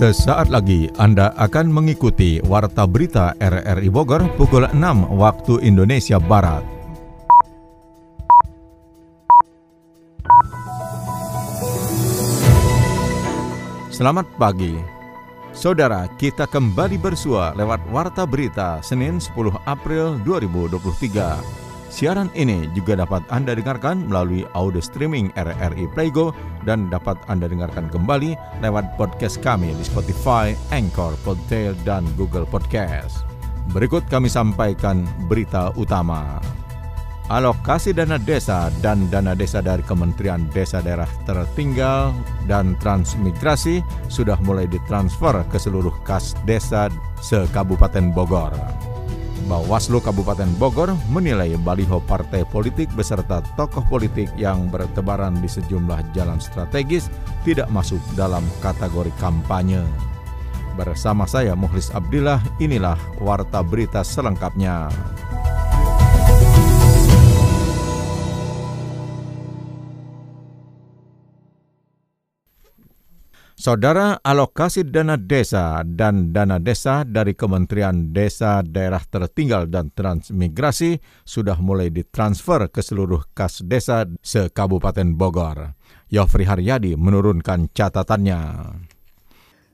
Sesaat lagi Anda akan mengikuti Warta Berita RRI Bogor pukul 6 waktu Indonesia Barat. Selamat pagi. Saudara, kita kembali bersua lewat Warta Berita Senin 10 April 2023. Siaran ini juga dapat Anda dengarkan melalui audio streaming RRI Playgo dan dapat Anda dengarkan kembali lewat podcast kami di Spotify, Anchor, Podtail, dan Google Podcast. Berikut kami sampaikan berita utama. Alokasi dana desa dan dana desa dari Kementerian Desa Daerah Tertinggal dan Transmigrasi sudah mulai ditransfer ke seluruh kas desa se-Kabupaten Bogor. Bawaslu Kabupaten Bogor menilai baliho partai politik beserta tokoh politik yang bertebaran di sejumlah jalan strategis tidak masuk dalam kategori kampanye. Bersama saya Muhlis Abdillah, inilah Warta Berita selengkapnya. Saudara alokasi dana desa dan dana desa dari Kementerian Desa Daerah Tertinggal dan Transmigrasi sudah mulai ditransfer ke seluruh kas desa se-Kabupaten Bogor. Yofri Haryadi menurunkan catatannya.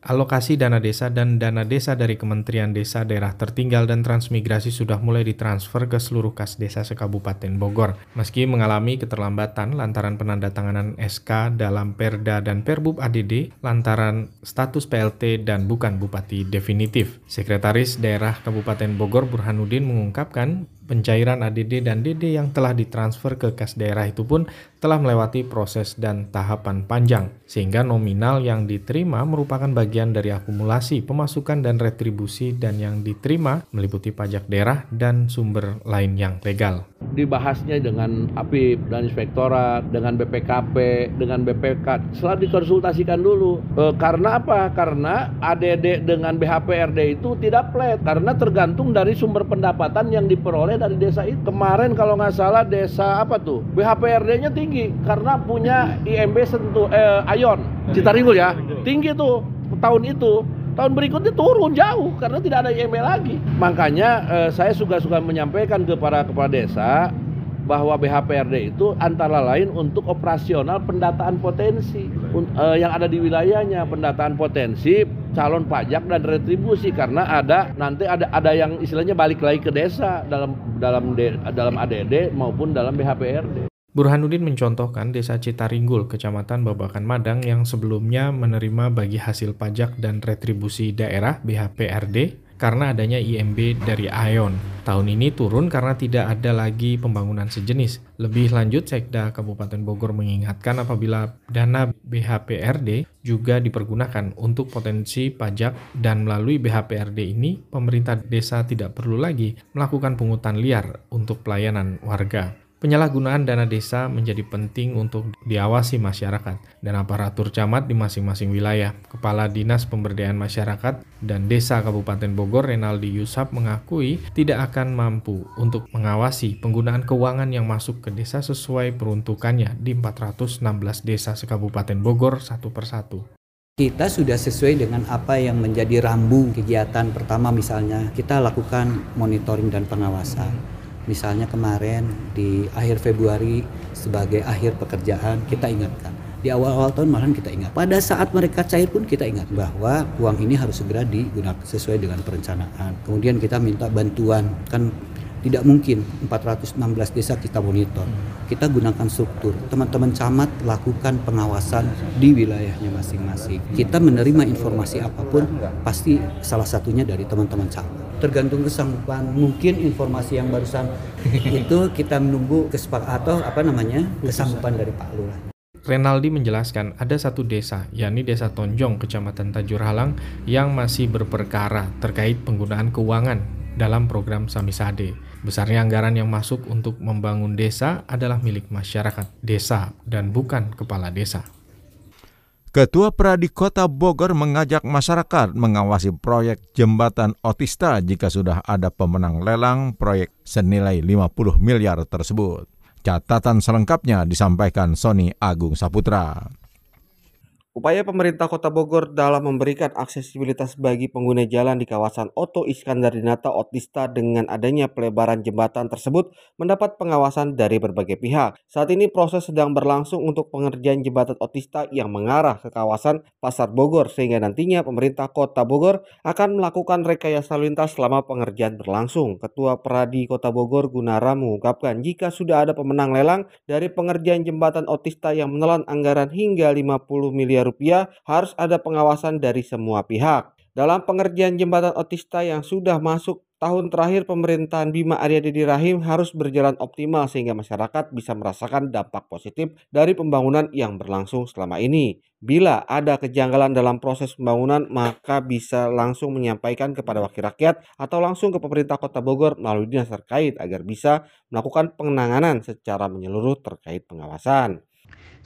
Alokasi dana desa dan dana desa dari Kementerian Desa Daerah Tertinggal dan Transmigrasi sudah mulai ditransfer ke seluruh kas desa sekabupaten Bogor. Meski mengalami keterlambatan lantaran penandatanganan SK dalam Perda dan Perbub ADD lantaran status PLT dan bukan bupati definitif. Sekretaris Daerah Kabupaten Bogor Burhanuddin mengungkapkan Pencairan ADD dan DD yang telah ditransfer ke kas daerah itu pun telah melewati proses dan tahapan panjang, sehingga nominal yang diterima merupakan bagian dari akumulasi pemasukan dan retribusi dan yang diterima meliputi pajak daerah dan sumber lain yang legal. Dibahasnya dengan APIP dan Inspektorat, dengan BPKP, dengan BPK, setelah dikonsultasikan dulu. E, karena apa? Karena ADD dengan BHPRD itu tidak flat, karena tergantung dari sumber pendapatan yang diperoleh dari desa itu. Kemarin kalau nggak salah desa apa tuh? BHPRD-nya tinggi karena punya IMB sentuh eh, Ayon Citaringgul ya. Tinggi tuh tahun itu. Tahun berikutnya turun jauh karena tidak ada IMB lagi. Makanya eh, saya suka-suka menyampaikan kepada kepala desa bahwa BHPRD itu antara lain untuk operasional pendataan potensi uh, yang ada di wilayahnya, pendataan potensi calon pajak dan retribusi karena ada nanti ada ada yang istilahnya balik lagi ke desa dalam dalam de, dalam ADD maupun dalam BHPRD. Burhanuddin mencontohkan desa Citaringgul, kecamatan Babakan Madang yang sebelumnya menerima bagi hasil pajak dan retribusi daerah BHPRD karena adanya IMB dari Aeon. Tahun ini turun karena tidak ada lagi pembangunan sejenis. Lebih lanjut, Sekda Kabupaten Bogor mengingatkan apabila dana BHPRD juga dipergunakan untuk potensi pajak dan melalui BHPRD ini, pemerintah desa tidak perlu lagi melakukan pungutan liar untuk pelayanan warga. Penyalahgunaan dana desa menjadi penting untuk diawasi masyarakat dan aparatur camat di masing-masing wilayah. Kepala Dinas Pemberdayaan Masyarakat dan Desa Kabupaten Bogor Renaldi Yusap mengakui tidak akan mampu untuk mengawasi penggunaan keuangan yang masuk ke desa sesuai peruntukannya di 416 desa sekabupaten Bogor satu persatu. Kita sudah sesuai dengan apa yang menjadi rambu kegiatan pertama misalnya kita lakukan monitoring dan pengawasan Misalnya kemarin di akhir Februari sebagai akhir pekerjaan kita ingatkan. Di awal-awal tahun malah kita ingat. Pada saat mereka cair pun kita ingat bahwa uang ini harus segera digunakan sesuai dengan perencanaan. Kemudian kita minta bantuan kan tidak mungkin 416 desa kita monitor. Kita gunakan struktur. Teman-teman camat lakukan pengawasan di wilayahnya masing-masing. Kita menerima informasi apa pun pasti salah satunya dari teman-teman camat tergantung kesanggupan mungkin informasi yang barusan itu kita menunggu kesepakatan atau apa namanya kesanggupan dari Pak Lurah. Renaldi menjelaskan ada satu desa, yakni Desa Tonjong, Kecamatan Tajur Halang, yang masih berperkara terkait penggunaan keuangan dalam program Samisade. Besarnya anggaran yang masuk untuk membangun desa adalah milik masyarakat desa dan bukan kepala desa. Ketua Pradi Kota Bogor mengajak masyarakat mengawasi proyek jembatan otista jika sudah ada pemenang lelang proyek senilai 50 miliar tersebut. Catatan selengkapnya disampaikan Sony Agung Saputra. Upaya pemerintah Kota Bogor dalam memberikan aksesibilitas bagi pengguna jalan di kawasan Oto Iskandar Dinata Otista dengan adanya pelebaran jembatan tersebut mendapat pengawasan dari berbagai pihak. Saat ini proses sedang berlangsung untuk pengerjaan jembatan Otista yang mengarah ke kawasan Pasar Bogor sehingga nantinya pemerintah Kota Bogor akan melakukan rekayasa lintas selama pengerjaan berlangsung. Ketua Peradi Kota Bogor Gunara mengungkapkan jika sudah ada pemenang lelang dari pengerjaan jembatan Otista yang menelan anggaran hingga 50 miliar rupiah harus ada pengawasan dari semua pihak. Dalam pengerjaan jembatan Otista yang sudah masuk tahun terakhir pemerintahan Bima Arya Dedi Rahim harus berjalan optimal sehingga masyarakat bisa merasakan dampak positif dari pembangunan yang berlangsung selama ini. Bila ada kejanggalan dalam proses pembangunan, maka bisa langsung menyampaikan kepada wakil rakyat atau langsung ke pemerintah Kota Bogor melalui dinas terkait agar bisa melakukan penanganan secara menyeluruh terkait pengawasan.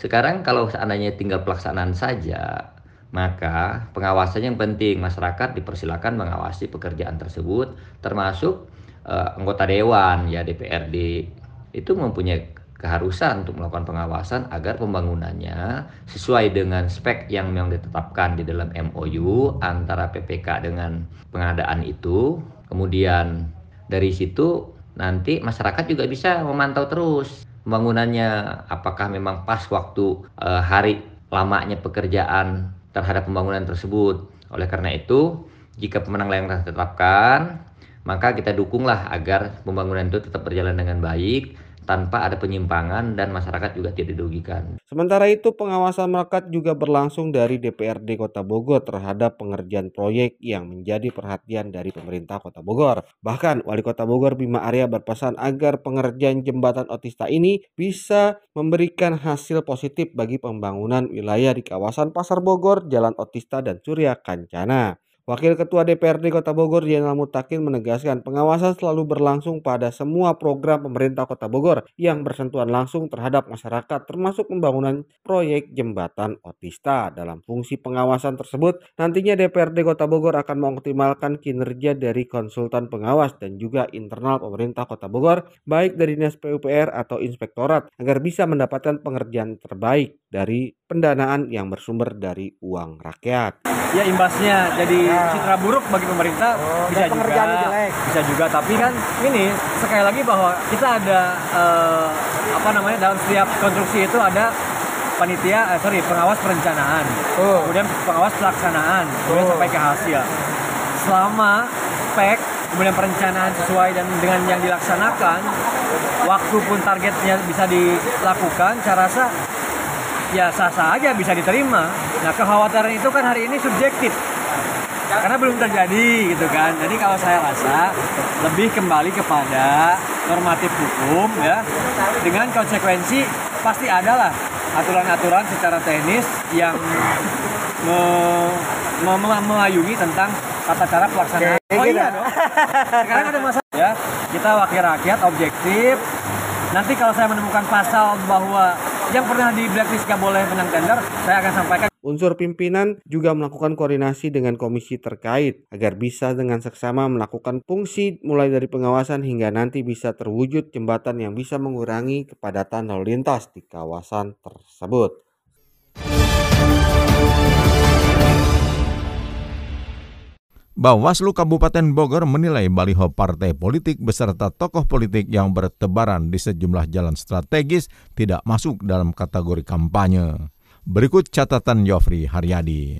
Sekarang kalau seandainya tinggal pelaksanaan saja, maka pengawasan yang penting. Masyarakat dipersilakan mengawasi pekerjaan tersebut, termasuk uh, anggota dewan ya DPRD itu mempunyai keharusan untuk melakukan pengawasan agar pembangunannya sesuai dengan spek yang memang ditetapkan di dalam MOU antara PPK dengan pengadaan itu. Kemudian dari situ nanti masyarakat juga bisa memantau terus pembangunannya apakah memang pas waktu uh, hari lamanya pekerjaan terhadap pembangunan tersebut. Oleh karena itu, jika pemenang layang ditetapkan, maka kita dukunglah agar pembangunan itu tetap berjalan dengan baik tanpa ada penyimpangan dan masyarakat juga tidak dirugikan. Sementara itu pengawasan melekat juga berlangsung dari DPRD Kota Bogor terhadap pengerjaan proyek yang menjadi perhatian dari pemerintah Kota Bogor. Bahkan Wali Kota Bogor Bima Arya berpesan agar pengerjaan jembatan Otista ini bisa memberikan hasil positif bagi pembangunan wilayah di kawasan Pasar Bogor, Jalan Otista dan Surya Kancana. Wakil Ketua DPRD Kota Bogor Jenderal Mutakin menegaskan pengawasan selalu berlangsung pada semua program pemerintah Kota Bogor yang bersentuhan langsung terhadap masyarakat termasuk pembangunan proyek jembatan Otista. Dalam fungsi pengawasan tersebut, nantinya DPRD Kota Bogor akan mengoptimalkan kinerja dari konsultan pengawas dan juga internal pemerintah Kota Bogor baik dari Dinas PUPR atau Inspektorat agar bisa mendapatkan pengerjaan terbaik dari pendanaan yang bersumber dari uang rakyat. Ya imbasnya jadi citra buruk bagi pemerintah oh, bisa juga jelek. bisa juga tapi kan ini sekali lagi bahwa kita ada uh, apa namanya dalam setiap konstruksi itu ada panitia eh, sorry pengawas perencanaan oh. kemudian pengawas pelaksanaan kemudian oh. sampai ke hasil selama spek kemudian perencanaan sesuai dan dengan yang dilaksanakan waktu pun targetnya bisa dilakukan saya rasa ya sah-sah aja bisa diterima. Nah kekhawatiran itu kan hari ini subjektif. Karena belum terjadi gitu kan. Jadi kalau saya rasa lebih kembali kepada normatif hukum ya dengan konsekuensi pasti ada lah aturan-aturan secara teknis yang me, me, me, memayungi tentang tata cara pelaksanaan. Oh iya dong. Sekarang ada masalah ya. Kita wakil rakyat objektif. Nanti kalau saya menemukan pasal bahwa yang pernah di blacklist gak boleh menang tender saya akan sampaikan Unsur pimpinan juga melakukan koordinasi dengan komisi terkait agar bisa dengan seksama melakukan fungsi mulai dari pengawasan hingga nanti bisa terwujud jembatan yang bisa mengurangi kepadatan lalu lintas di kawasan tersebut. Bawaslu Kabupaten Bogor menilai baliho partai politik beserta tokoh politik yang bertebaran di sejumlah jalan strategis tidak masuk dalam kategori kampanye. Berikut catatan Yofri Haryadi.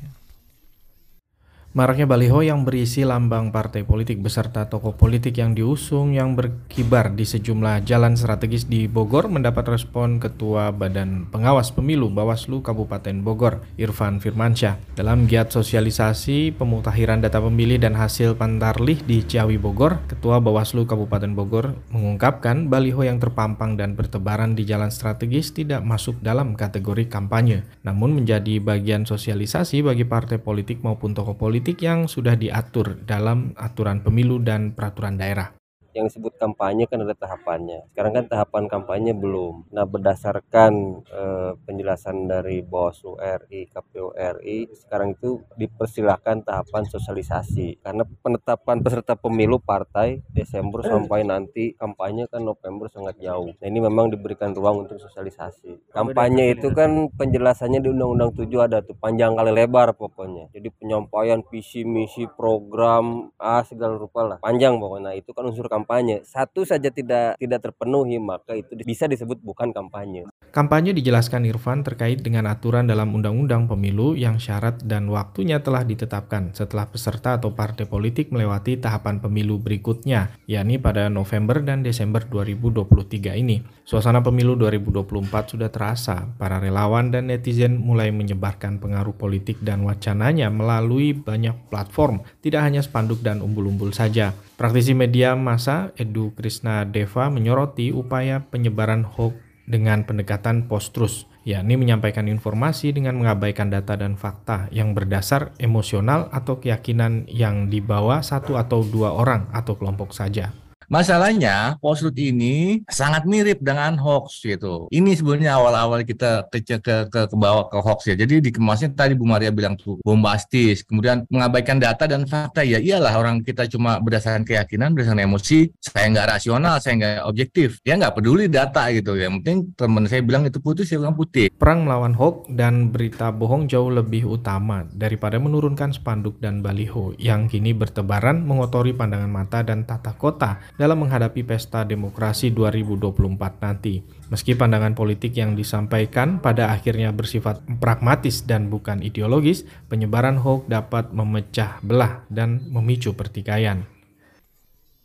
Maraknya baliho yang berisi lambang partai politik beserta tokoh politik yang diusung yang berkibar di sejumlah jalan strategis di Bogor mendapat respon Ketua Badan Pengawas Pemilu Bawaslu Kabupaten Bogor, Irfan Firmansyah. Dalam giat sosialisasi pemutahiran data pemilih dan hasil pantarlih di Ciawi Bogor, Ketua Bawaslu Kabupaten Bogor mengungkapkan baliho yang terpampang dan bertebaran di jalan strategis tidak masuk dalam kategori kampanye, namun menjadi bagian sosialisasi bagi partai politik maupun tokoh politik politik yang sudah diatur dalam aturan pemilu dan peraturan daerah. Yang disebut kampanye kan ada tahapannya. Sekarang kan tahapan kampanye belum. Nah, berdasarkan eh, penjelasan dari Bawaslu RI, KPU RI, sekarang itu dipersilahkan tahapan sosialisasi. Karena penetapan peserta pemilu partai Desember sampai nanti kampanye kan November sangat jauh. Nah, ini memang diberikan ruang untuk sosialisasi. Kampanye itu kan penjelasannya di Undang-Undang 7 ada tuh panjang kali lebar pokoknya. Jadi penyampaian visi misi program ah segala rupa lah panjang pokoknya nah, itu kan unsur kampanye satu saja tidak tidak terpenuhi maka itu bisa disebut bukan kampanye Kampanye dijelaskan Irfan terkait dengan aturan dalam Undang-Undang Pemilu yang syarat dan waktunya telah ditetapkan setelah peserta atau partai politik melewati tahapan pemilu berikutnya, yakni pada November dan Desember 2023 ini. Suasana pemilu 2024 sudah terasa, para relawan dan netizen mulai menyebarkan pengaruh politik dan wacananya melalui banyak platform, tidak hanya spanduk dan umbul-umbul saja. Praktisi media masa Edu Krishna Deva menyoroti upaya penyebaran hoax dengan pendekatan post-truth, yakni menyampaikan informasi dengan mengabaikan data dan fakta yang berdasar emosional atau keyakinan yang dibawa satu atau dua orang atau kelompok saja. Masalahnya post ini sangat mirip dengan hoax gitu. Ini sebenarnya awal-awal kita ke, ke, ke, ke bawah ke hoax ya. Jadi dikemasnya tadi Bu Maria bilang tuh bombastis, kemudian mengabaikan data dan fakta ya. Iyalah orang kita cuma berdasarkan keyakinan, berdasarkan emosi. Saya nggak rasional, saya nggak objektif. Ya nggak peduli data gitu. ya. penting teman saya bilang itu putih, saya bilang putih. Perang melawan hoax dan berita bohong jauh lebih utama daripada menurunkan spanduk dan baliho yang kini bertebaran mengotori pandangan mata dan tata kota dalam menghadapi pesta demokrasi 2024 nanti. Meski pandangan politik yang disampaikan pada akhirnya bersifat pragmatis dan bukan ideologis, penyebaran hoax dapat memecah belah dan memicu pertikaian.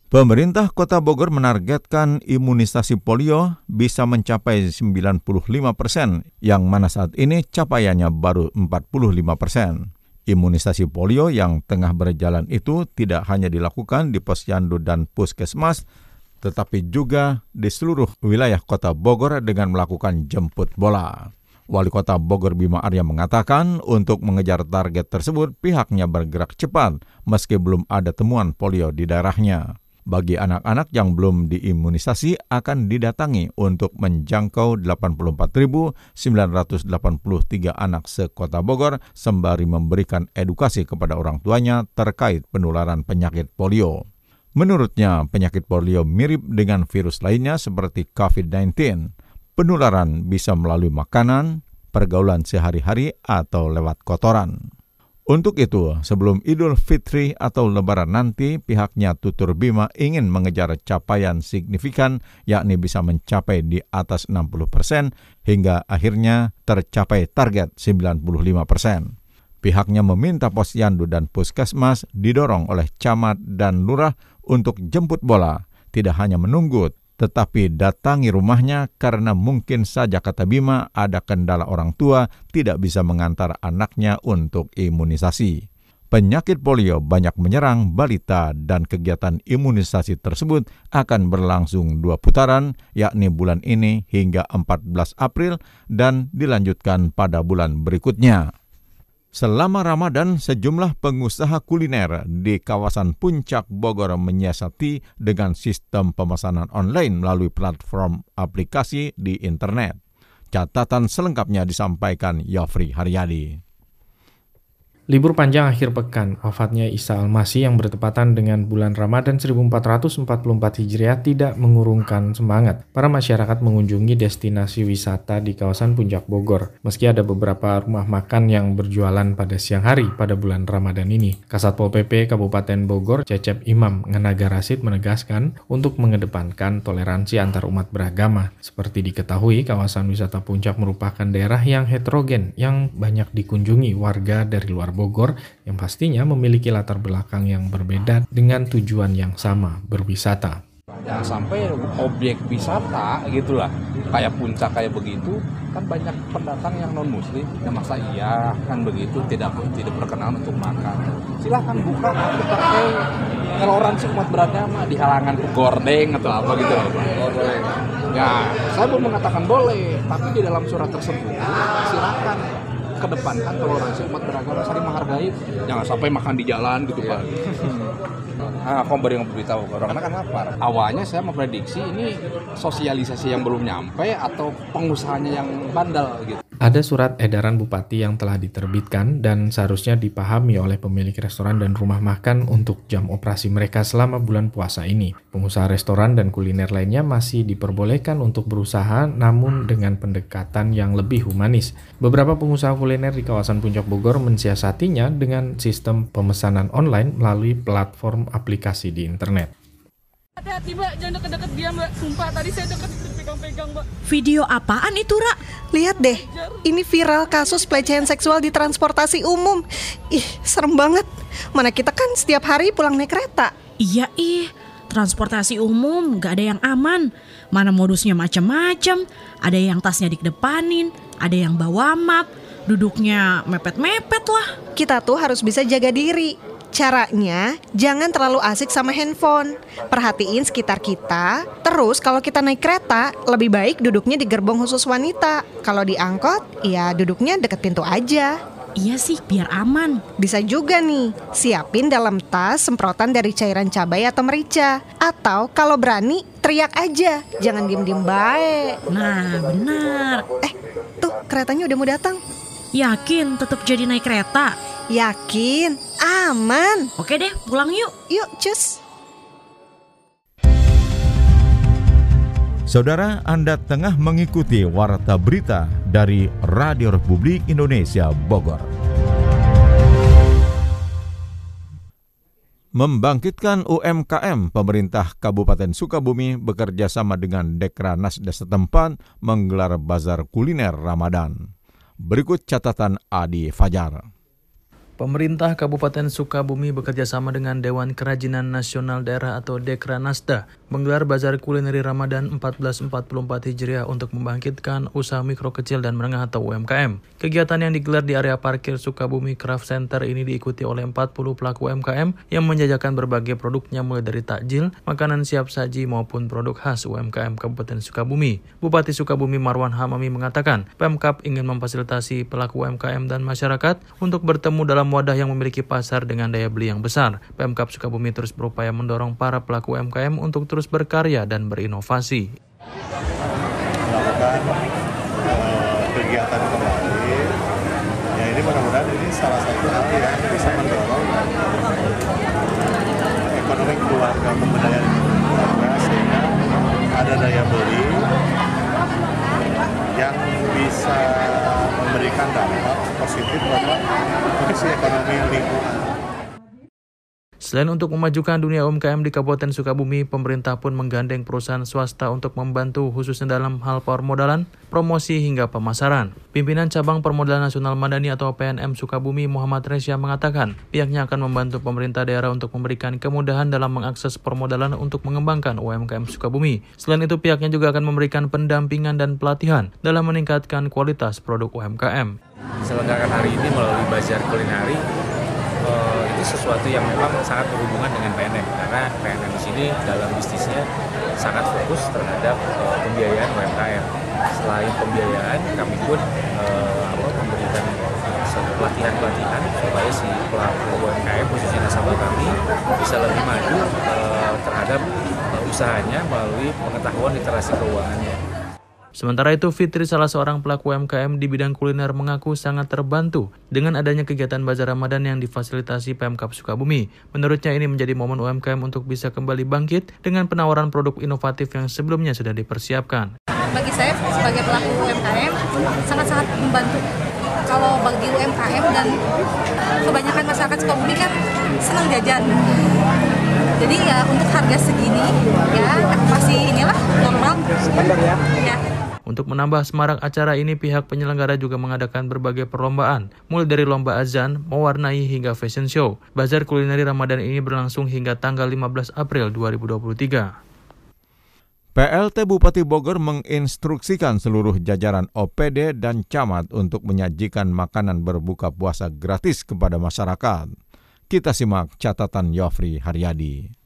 Pemerintah Kota Bogor menargetkan imunisasi polio bisa mencapai 95 persen, yang mana saat ini capaiannya baru 45 persen. Imunisasi polio yang tengah berjalan itu tidak hanya dilakukan di posyandu dan puskesmas, tetapi juga di seluruh wilayah kota Bogor dengan melakukan jemput bola. Wali Kota Bogor Bima Arya mengatakan untuk mengejar target tersebut pihaknya bergerak cepat meski belum ada temuan polio di daerahnya bagi anak-anak yang belum diimunisasi akan didatangi untuk menjangkau 84.983 anak sekota Bogor sembari memberikan edukasi kepada orang tuanya terkait penularan penyakit polio. Menurutnya, penyakit polio mirip dengan virus lainnya seperti COVID-19. Penularan bisa melalui makanan, pergaulan sehari-hari, atau lewat kotoran. Untuk itu, sebelum Idul Fitri atau Lebaran nanti, pihaknya Tutur Bima ingin mengejar capaian signifikan, yakni bisa mencapai di atas 60 persen, hingga akhirnya tercapai target 95 persen. Pihaknya meminta posyandu dan puskesmas didorong oleh camat dan lurah untuk jemput bola, tidak hanya menunggu, tetapi datangi rumahnya karena mungkin saja kata Bima ada kendala orang tua tidak bisa mengantar anaknya untuk imunisasi. Penyakit polio banyak menyerang balita dan kegiatan imunisasi tersebut akan berlangsung dua putaran, yakni bulan ini hingga 14 April dan dilanjutkan pada bulan berikutnya. Selama Ramadan, sejumlah pengusaha kuliner di kawasan Puncak Bogor menyiasati dengan sistem pemesanan online melalui platform aplikasi di internet. Catatan selengkapnya disampaikan Yofri Haryadi. Libur panjang akhir pekan, wafatnya Isa Al-Masih yang bertepatan dengan bulan Ramadan 1444 Hijriah tidak mengurungkan semangat. Para masyarakat mengunjungi destinasi wisata di kawasan Puncak Bogor. Meski ada beberapa rumah makan yang berjualan pada siang hari pada bulan Ramadan ini. Kasat Pol PP Kabupaten Bogor, Cecep Imam Ngenaga Rasid menegaskan untuk mengedepankan toleransi antar umat beragama. Seperti diketahui, kawasan wisata Puncak merupakan daerah yang heterogen yang banyak dikunjungi warga dari luar Bogor yang pastinya memiliki latar belakang yang berbeda dengan tujuan yang sama, berwisata. Ya sampai objek wisata gitulah, kayak puncak kayak begitu, kan banyak pendatang yang non muslim, ya masa iya kan begitu tidak tidak berkenan untuk makan. Silahkan buka, pakai. Kalau orang sih umat beragama di halangan gordeng atau apa gitu loh Ya, saya belum mengatakan boleh, tapi di dalam surat tersebut silakan kedepankan toleransi umat beragama saling menghargai. Jangan sampai makan di jalan gitu pak. Nah, aku beri beritahu karena kan lapar. Awalnya saya memprediksi ini sosialisasi yang belum nyampe atau pengusahanya yang bandel gitu. Ada surat edaran bupati yang telah diterbitkan dan seharusnya dipahami oleh pemilik restoran dan rumah makan untuk jam operasi mereka selama bulan puasa ini. Pengusaha restoran dan kuliner lainnya masih diperbolehkan untuk berusaha namun dengan pendekatan yang lebih humanis. Beberapa pengusaha kuliner di kawasan Puncak Bogor mensiasatinya dengan sistem pemesanan online melalui platform aplikasi di internet. Hati-hati mbak, jangan deket-deket dia mbak. Sumpah tadi saya deket. Video apaan itu Ra? Lihat deh, ini viral kasus pelecehan seksual di transportasi umum. Ih, serem banget. Mana kita kan setiap hari pulang naik kereta. Iya ih, transportasi umum gak ada yang aman. Mana modusnya macam-macam. Ada yang tasnya dikedepanin, ada yang bawa map, duduknya mepet-mepet lah. Kita tuh harus bisa jaga diri. Caranya, jangan terlalu asik sama handphone. Perhatiin sekitar kita. Terus kalau kita naik kereta, lebih baik duduknya di gerbong khusus wanita. Kalau di angkot, ya duduknya deket pintu aja. Iya sih, biar aman. Bisa juga nih, siapin dalam tas semprotan dari cairan cabai atau merica. Atau kalau berani, teriak aja. Jangan diem-diem baik. Nah, benar. Eh, tuh keretanya udah mau datang. Yakin tetap jadi naik kereta? Yakin, aman. Oke deh, pulang yuk. Yuk, cus. Saudara, Anda tengah mengikuti Warta Berita dari Radio Republik Indonesia Bogor. Membangkitkan UMKM, pemerintah Kabupaten Sukabumi bekerja sama dengan Dekranasda setempat menggelar bazar kuliner Ramadan. Berikut catatan Adi Fajar. Pemerintah Kabupaten Sukabumi bekerjasama dengan Dewan Kerajinan Nasional Daerah atau Dekranasda menggelar Bazar Kulineri Ramadan 1444 Hijriah untuk membangkitkan usaha mikro kecil dan menengah atau UMKM. Kegiatan yang digelar di area parkir Sukabumi Craft Center ini diikuti oleh 40 pelaku UMKM yang menjajakan berbagai produknya mulai dari takjil, makanan siap saji maupun produk khas UMKM Kabupaten Sukabumi. Bupati Sukabumi Marwan Hamami mengatakan, Pemkap ingin memfasilitasi pelaku UMKM dan masyarakat untuk bertemu dalam dalam wadah yang memiliki pasar dengan daya beli yang besar. Pemkap Sukabumi terus berupaya mendorong para pelaku UMKM untuk terus berkarya dan berinovasi. Melakukan uh, kegiatan kembali, ya ini mudah-mudahan ini salah satu hal yang bisa mendorong ekonomi keluarga, pemberdayaan keluarga sehingga ada daya beli yang bisa memberikan dampak positif pada kondisi ekonomi lingkungan. Selain untuk memajukan dunia UMKM di Kabupaten Sukabumi, pemerintah pun menggandeng perusahaan swasta untuk membantu khususnya dalam hal permodalan, promosi hingga pemasaran. Pimpinan Cabang Permodalan Nasional Madani atau PNM Sukabumi Muhammad Resya mengatakan pihaknya akan membantu pemerintah daerah untuk memberikan kemudahan dalam mengakses permodalan untuk mengembangkan UMKM Sukabumi. Selain itu pihaknya juga akan memberikan pendampingan dan pelatihan dalam meningkatkan kualitas produk UMKM. Diselenggarakan hari ini melalui Bazar Kulinari sesuatu yang memang sangat berhubungan dengan PNM karena PNM di sini dalam bisnisnya sangat fokus terhadap uh, pembiayaan UMKM. Selain pembiayaan, kami pun uh, memberikan pelatihan-pelatihan supaya si pelaku UMKM khususnya nasabah kami bisa lebih maju uh, terhadap uh, usahanya melalui pengetahuan literasi keuangannya. Sementara itu, Fitri salah seorang pelaku UMKM di bidang kuliner mengaku sangat terbantu dengan adanya kegiatan Bazar Ramadan yang difasilitasi Pemkap Sukabumi. Menurutnya ini menjadi momen UMKM untuk bisa kembali bangkit dengan penawaran produk inovatif yang sebelumnya sudah dipersiapkan. Bagi saya sebagai pelaku UMKM sangat-sangat membantu. Kalau bagi UMKM dan kebanyakan masyarakat Sukabumi kan senang jajan. Jadi ya untuk harga segini ya masih inilah normal. Standar ya. Ya. Untuk menambah semarak acara ini, pihak penyelenggara juga mengadakan berbagai perlombaan, mulai dari lomba azan, mewarnai hingga fashion show. Bazar kulineri Ramadan ini berlangsung hingga tanggal 15 April 2023. PLT Bupati Bogor menginstruksikan seluruh jajaran OPD dan camat untuk menyajikan makanan berbuka puasa gratis kepada masyarakat. Kita simak catatan Yofri Haryadi.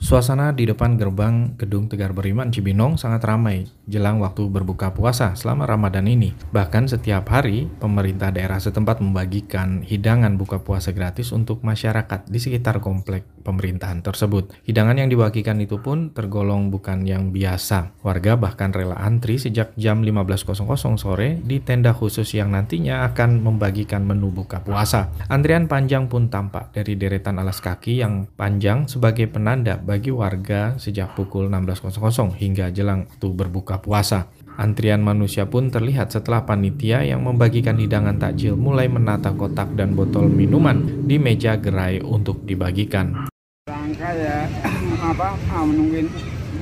Suasana di depan gerbang Gedung Tegar Beriman Cibinong sangat ramai jelang waktu berbuka puasa selama Ramadan ini. Bahkan setiap hari, pemerintah daerah setempat membagikan hidangan buka puasa gratis untuk masyarakat di sekitar komplek pemerintahan tersebut. Hidangan yang dibagikan itu pun tergolong bukan yang biasa. Warga bahkan rela antri sejak jam 15.00 sore di tenda khusus yang nantinya akan membagikan menu buka puasa. Antrian panjang pun tampak dari deretan alas kaki yang panjang sebagai penanda bagi warga sejak pukul 16.00 hingga jelang waktu berbuka puasa. Antrian manusia pun terlihat setelah panitia yang membagikan hidangan takjil mulai menata kotak dan botol minuman di meja gerai untuk dibagikan. Rangka ya apa ah, menungguin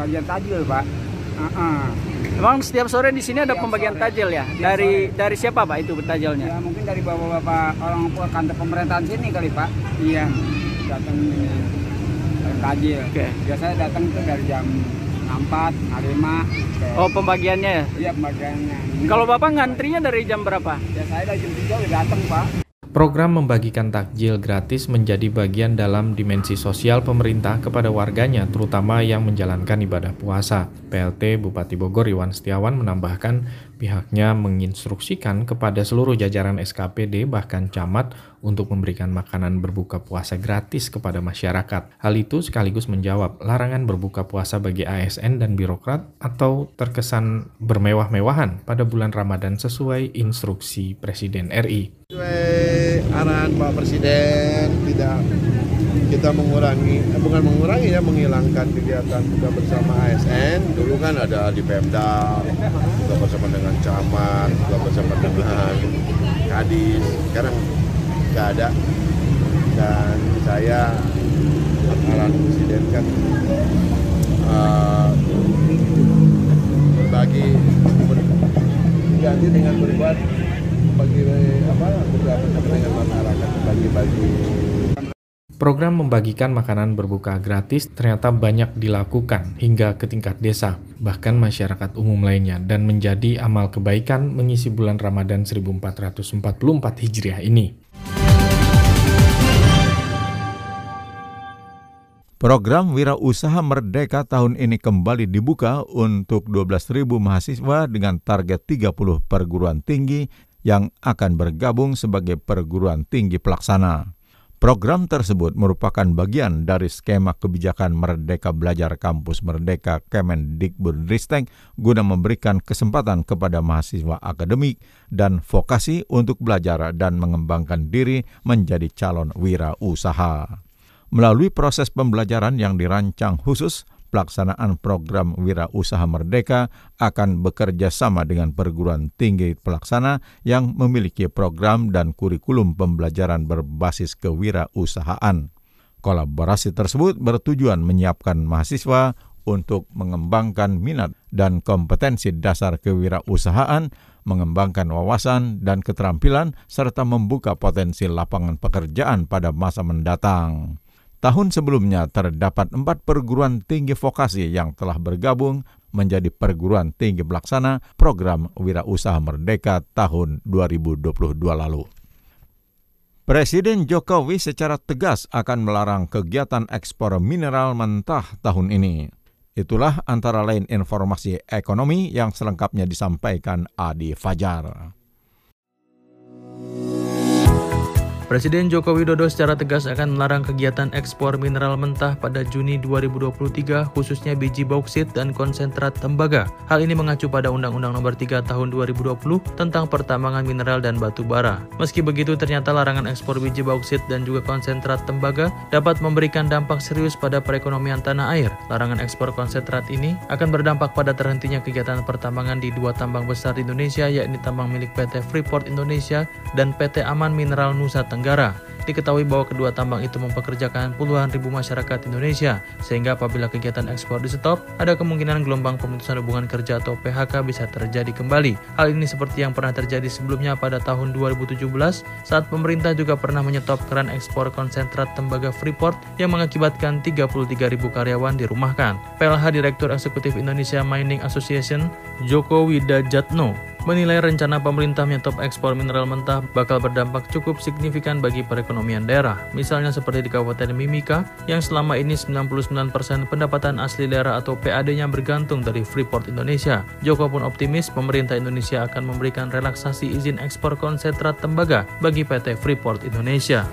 bagian takjil pak. Uh -uh. Emang setiap sore di sini ada pembagian takjil ya? Dari dari siapa pak itu takjilnya? Ya mungkin dari bapak-bapak orang kantor pemerintahan sini kali pak. Iya datang ini tajil. Oke. Okay. Biasanya datang itu dari jam 4, 5. Oh, pembagiannya ya? Iya, pembagiannya. Kalau Bapak ngantrinya dari jam berapa? Ya, saya dari jam 3 udah datang, Pak. Program membagikan takjil gratis menjadi bagian dalam dimensi sosial pemerintah kepada warganya, terutama yang menjalankan ibadah puasa. PLT Bupati Bogor Iwan Setiawan menambahkan pihaknya menginstruksikan kepada seluruh jajaran SKPD bahkan camat untuk memberikan makanan berbuka puasa gratis kepada masyarakat. Hal itu sekaligus menjawab larangan berbuka puasa bagi ASN dan birokrat atau terkesan bermewah-mewahan pada bulan Ramadan sesuai instruksi Presiden RI. Sesuai arahan Pak Presiden tidak kita mengurangi eh, bukan mengurangi ya menghilangkan kegiatan buka bersama ASN dulu kan ada di Pemda buka bersama dengan camat buka bersama dengan kadis. Sekarang nggak ada. Dan saya arahan presiden kan uh, berbagi ganti dengan berbuat bagi apa beberapa dengan masyarakat bagi-bagi Program membagikan makanan berbuka gratis ternyata banyak dilakukan hingga ke tingkat desa, bahkan masyarakat umum lainnya, dan menjadi amal kebaikan mengisi bulan Ramadan 1444 Hijriah ini. Program Wira Usaha Merdeka tahun ini kembali dibuka untuk 12.000 mahasiswa dengan target 30 perguruan tinggi yang akan bergabung sebagai perguruan tinggi pelaksana. Program tersebut merupakan bagian dari skema kebijakan Merdeka Belajar Kampus Merdeka Kemendikbudristek guna memberikan kesempatan kepada mahasiswa akademik dan vokasi untuk belajar dan mengembangkan diri menjadi calon wira usaha. Melalui proses pembelajaran yang dirancang khusus, pelaksanaan program Wira Usaha Merdeka akan bekerja sama dengan perguruan tinggi pelaksana yang memiliki program dan kurikulum pembelajaran berbasis kewirausahaan. Kolaborasi tersebut bertujuan menyiapkan mahasiswa untuk mengembangkan minat dan kompetensi dasar kewirausahaan, mengembangkan wawasan dan keterampilan, serta membuka potensi lapangan pekerjaan pada masa mendatang. Tahun sebelumnya terdapat empat perguruan tinggi vokasi yang telah bergabung menjadi perguruan tinggi pelaksana program Wira Usaha Merdeka tahun 2022 lalu. Presiden Jokowi secara tegas akan melarang kegiatan ekspor mineral mentah tahun ini. Itulah antara lain informasi ekonomi yang selengkapnya disampaikan Adi Fajar. Presiden Joko Widodo secara tegas akan melarang kegiatan ekspor mineral mentah pada Juni 2023 khususnya biji bauksit dan konsentrat tembaga. Hal ini mengacu pada Undang-Undang Nomor 3 Tahun 2020 tentang pertambangan mineral dan batu bara. Meski begitu ternyata larangan ekspor biji bauksit dan juga konsentrat tembaga dapat memberikan dampak serius pada perekonomian tanah air. Larangan ekspor konsentrat ini akan berdampak pada terhentinya kegiatan pertambangan di dua tambang besar di Indonesia yakni tambang milik PT Freeport Indonesia dan PT Aman Mineral Nusa Tenggara Tenggara. Diketahui bahwa kedua tambang itu mempekerjakan puluhan ribu masyarakat Indonesia, sehingga apabila kegiatan ekspor di stop, ada kemungkinan gelombang pemutusan hubungan kerja atau PHK bisa terjadi kembali. Hal ini seperti yang pernah terjadi sebelumnya pada tahun 2017, saat pemerintah juga pernah menyetop keran ekspor konsentrat tembaga Freeport yang mengakibatkan 33 ribu karyawan dirumahkan. PLH Direktur Eksekutif Indonesia Mining Association, Joko Widajatno, menilai rencana pemerintah menyetop ekspor mineral mentah bakal berdampak cukup signifikan bagi perekonomian daerah. Misalnya seperti di Kabupaten Mimika yang selama ini 99% pendapatan asli daerah atau PAD-nya bergantung dari Freeport Indonesia. Joko pun optimis pemerintah Indonesia akan memberikan relaksasi izin ekspor konsentrat tembaga bagi PT Freeport Indonesia.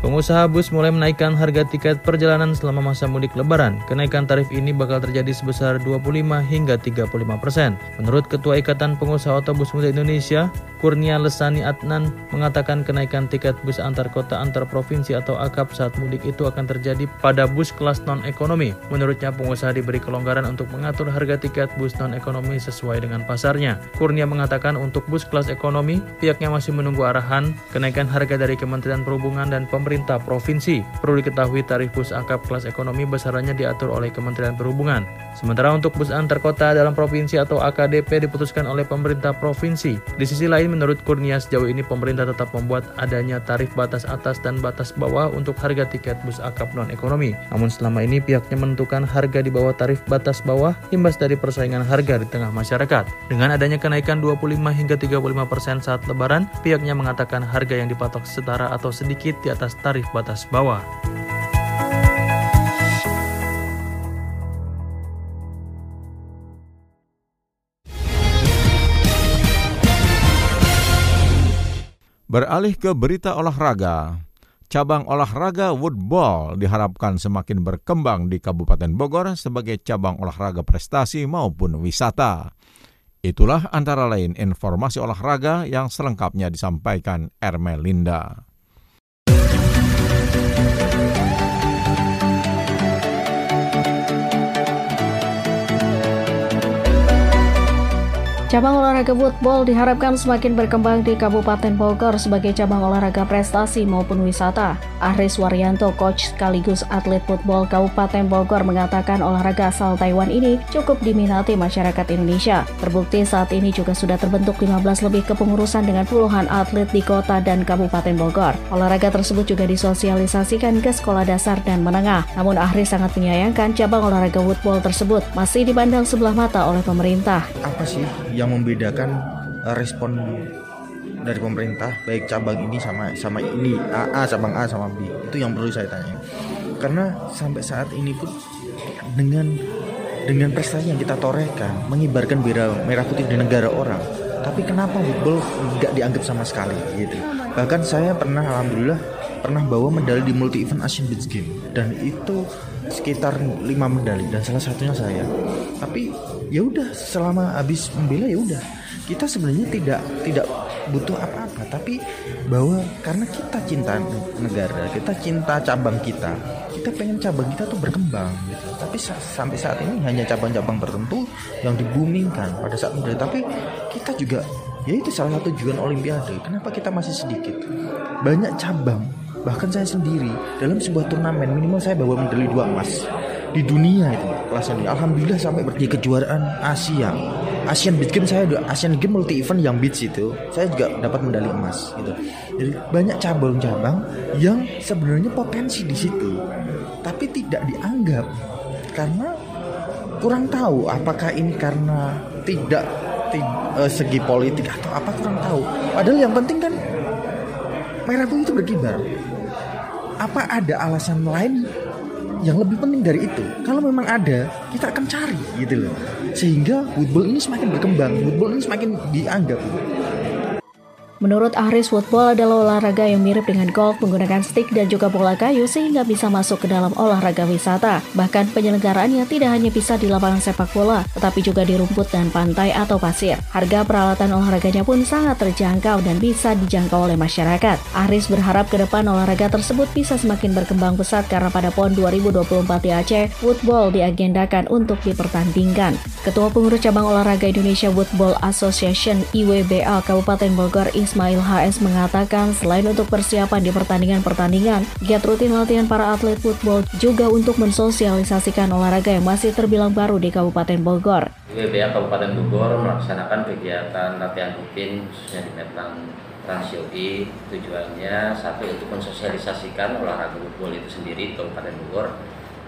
Pengusaha bus mulai menaikkan harga tiket perjalanan selama masa mudik lebaran. Kenaikan tarif ini bakal terjadi sebesar 25 hingga 35 persen. Menurut Ketua Ikatan Pengusaha Otobus Muda Indonesia, Kurnia Lesani Adnan mengatakan kenaikan tiket bus antar kota antar provinsi atau AKAP saat mudik itu akan terjadi pada bus kelas non-ekonomi. Menurutnya pengusaha diberi kelonggaran untuk mengatur harga tiket bus non-ekonomi sesuai dengan pasarnya. Kurnia mengatakan untuk bus kelas ekonomi, pihaknya masih menunggu arahan kenaikan harga dari Kementerian Perhubungan dan pemerintah provinsi. Perlu diketahui tarif bus AKAP kelas ekonomi besarannya diatur oleh Kementerian Perhubungan. Sementara untuk bus antar kota dalam provinsi atau AKDP diputuskan oleh pemerintah provinsi. Di sisi lain menurut Kurnia sejauh ini pemerintah tetap membuat adanya tarif batas atas dan batas bawah untuk harga tiket bus akap non-ekonomi. Namun selama ini pihaknya menentukan harga di bawah tarif batas bawah imbas dari persaingan harga di tengah masyarakat. Dengan adanya kenaikan 25 hingga 35 persen saat lebaran, pihaknya mengatakan harga yang dipatok setara atau sedikit di atas tarif batas bawah. Beralih ke berita olahraga, cabang olahraga woodball diharapkan semakin berkembang di Kabupaten Bogor sebagai cabang olahraga prestasi maupun wisata. Itulah antara lain informasi olahraga yang selengkapnya disampaikan Ermelinda. Cabang olahraga football diharapkan semakin berkembang di Kabupaten Bogor sebagai cabang olahraga prestasi maupun wisata. Aris Waryanto, coach sekaligus atlet football Kabupaten Bogor mengatakan olahraga asal Taiwan ini cukup diminati masyarakat Indonesia. Terbukti saat ini juga sudah terbentuk 15 lebih kepengurusan dengan puluhan atlet di kota dan Kabupaten Bogor. Olahraga tersebut juga disosialisasikan ke sekolah dasar dan menengah. Namun Aris sangat menyayangkan cabang olahraga football tersebut masih dipandang sebelah mata oleh pemerintah. Apa sih yang membedakan uh, respon dari pemerintah baik cabang ini sama sama ini A, A cabang A sama B. Itu yang perlu saya tanya. Karena sampai saat ini pun dengan dengan prestasi yang kita torehkan mengibarkan bendera merah putih di negara orang tapi kenapa football tidak dianggap sama sekali gitu? Bahkan saya pernah alhamdulillah pernah bawa medali di multi event Asian Beach Games. Dan itu sekitar lima medali dan salah satunya saya. Tapi ya udah selama habis membela ya udah. Kita sebenarnya tidak tidak butuh apa-apa. Tapi bahwa karena kita cinta negara kita cinta cabang kita kita pengen cabang kita tuh berkembang gitu. Tapi sa sampai saat ini hanya cabang-cabang tertentu yang dibumingkan pada saat muda. Tapi kita juga ya itu salah satu tujuan olimpiade. Kenapa kita masih sedikit? Banyak cabang bahkan saya sendiri dalam sebuah turnamen minimal saya bawa medali dua emas di dunia itu kelas ini alhamdulillah sampai pergi kejuaraan Asia Asian Beach Games saya udah Asian Games multi event yang beach itu saya juga dapat medali emas gitu. Jadi banyak cabang-cabang yang sebenarnya potensi di situ tapi tidak dianggap. Karena kurang tahu apakah ini karena tidak, uh, segi politik atau apa kurang tahu. Padahal yang penting kan merah putih itu berkibar. Apa ada alasan lain yang lebih penting dari itu kalau memang ada kita akan cari gitu loh. Sehingga football ini semakin berkembang football ini semakin dianggap Menurut Ahris, football adalah olahraga yang mirip dengan golf menggunakan stick dan juga bola kayu sehingga bisa masuk ke dalam olahraga wisata. Bahkan penyelenggaraannya tidak hanya bisa di lapangan sepak bola, tetapi juga di rumput dan pantai atau pasir. Harga peralatan olahraganya pun sangat terjangkau dan bisa dijangkau oleh masyarakat. Ahris berharap ke depan olahraga tersebut bisa semakin berkembang pesat karena pada PON 2024 di Aceh, football diagendakan untuk dipertandingkan. Ketua Pengurus Cabang Olahraga Indonesia Football Association IWBA Kabupaten Bogor Ismail HS mengatakan selain untuk persiapan di pertandingan-pertandingan, giat rutin latihan para atlet football juga untuk mensosialisasikan olahraga yang masih terbilang baru di Kabupaten Bogor. WBA Kabupaten Bogor melaksanakan kegiatan latihan rutin khususnya di Metang Transyogi tujuannya satu untuk mensosialisasikan olahraga football itu sendiri di Kabupaten Bogor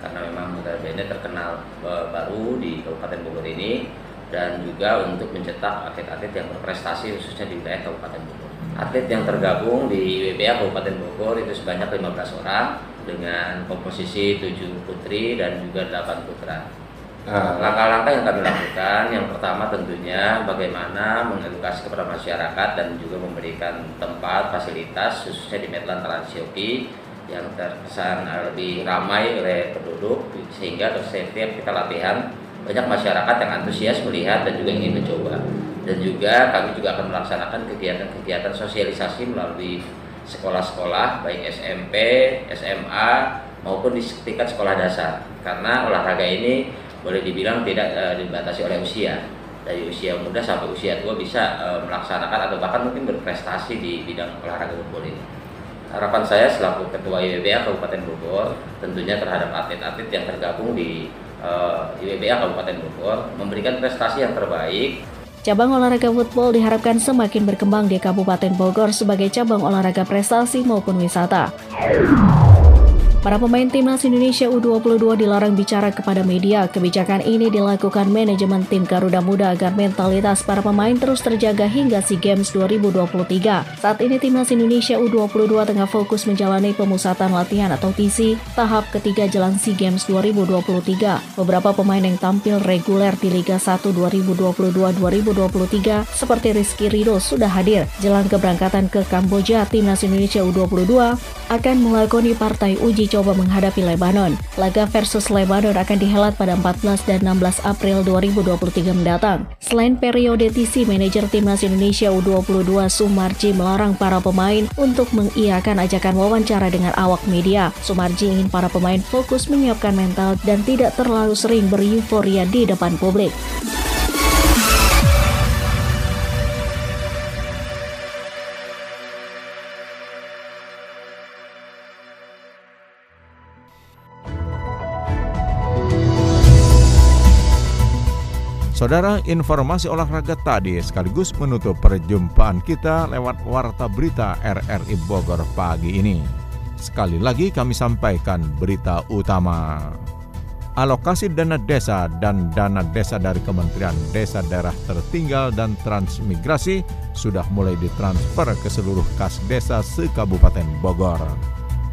karena memang notabene terkenal e, baru di Kabupaten Bogor ini dan juga untuk mencetak atlet-atlet yang berprestasi khususnya di wilayah Kabupaten Bogor. Atlet yang tergabung di WBA Kabupaten Bogor itu sebanyak 15 orang dengan komposisi 7 putri dan juga 8 putra. Nah, langkah-langkah yang kami lakukan, yang pertama tentunya bagaimana mengedukasi kepada masyarakat dan juga memberikan tempat, fasilitas, khususnya di Medlan Transyoki yang terkesan lebih ramai oleh penduduk, sehingga setiap kita latihan banyak masyarakat yang antusias melihat dan juga ingin mencoba. Dan juga kami juga akan melaksanakan kegiatan-kegiatan sosialisasi melalui sekolah-sekolah, baik SMP, SMA, maupun di tingkat sekolah dasar. Karena olahraga ini boleh dibilang tidak e, dibatasi oleh usia dari usia muda sampai usia tua bisa e, melaksanakan atau bahkan mungkin berprestasi di bidang olahraga football ini. Harapan saya selaku Ketua IWBA Kabupaten Bogor tentunya terhadap atlet-atlet yang tergabung di e, IWBA Kabupaten Bogor memberikan prestasi yang terbaik Cabang olahraga football diharapkan semakin berkembang di Kabupaten Bogor sebagai cabang olahraga prestasi maupun wisata. Para pemain timnas Indonesia U22 dilarang bicara kepada media. Kebijakan ini dilakukan manajemen tim Garuda Muda agar mentalitas para pemain terus terjaga hingga SEA Games 2023. Saat ini timnas Indonesia U22 tengah fokus menjalani pemusatan latihan atau TC tahap ketiga jelang SEA Games 2023. Beberapa pemain yang tampil reguler di Liga 1 2022-2023 seperti Rizky Rido sudah hadir. Jelang keberangkatan ke Kamboja, timnas Indonesia U22 akan melakoni partai uji coba menghadapi Lebanon. Laga versus Lebanon akan dihelat pada 14 dan 16 April 2023 mendatang. Selain periode TC, manajer timnas Indonesia U22 Sumarji melarang para pemain untuk mengiakan ajakan wawancara dengan awak media. Sumarji ingin para pemain fokus menyiapkan mental dan tidak terlalu sering beryuforia di depan publik. Saudara, informasi olahraga tadi sekaligus menutup perjumpaan kita lewat Warta Berita RRI Bogor pagi ini. Sekali lagi kami sampaikan berita utama. Alokasi dana desa dan dana desa dari Kementerian Desa Daerah Tertinggal dan Transmigrasi sudah mulai ditransfer ke seluruh kas desa se-Kabupaten Bogor.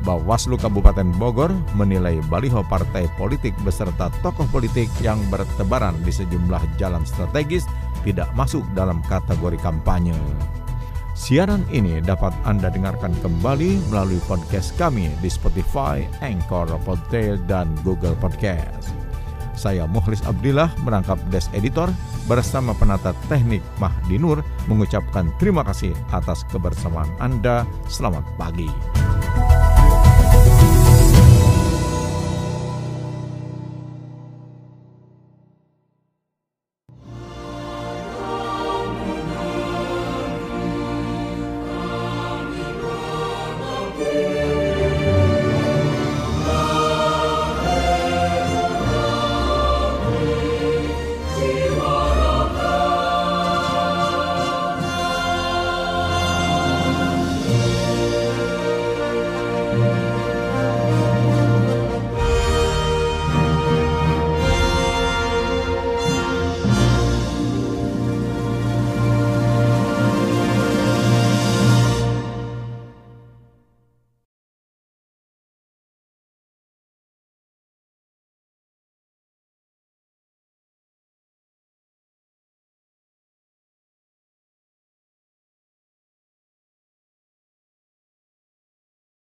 Bawaslu Kabupaten Bogor menilai baliho partai politik beserta tokoh politik yang bertebaran di sejumlah jalan strategis tidak masuk dalam kategori kampanye. Siaran ini dapat Anda dengarkan kembali melalui podcast kami di Spotify, Anchor, Podtail, dan Google Podcast. Saya Muhlis Abdillah merangkap Des Editor bersama penata teknik Mahdi Nur mengucapkan terima kasih atas kebersamaan Anda. Selamat pagi. Thank you.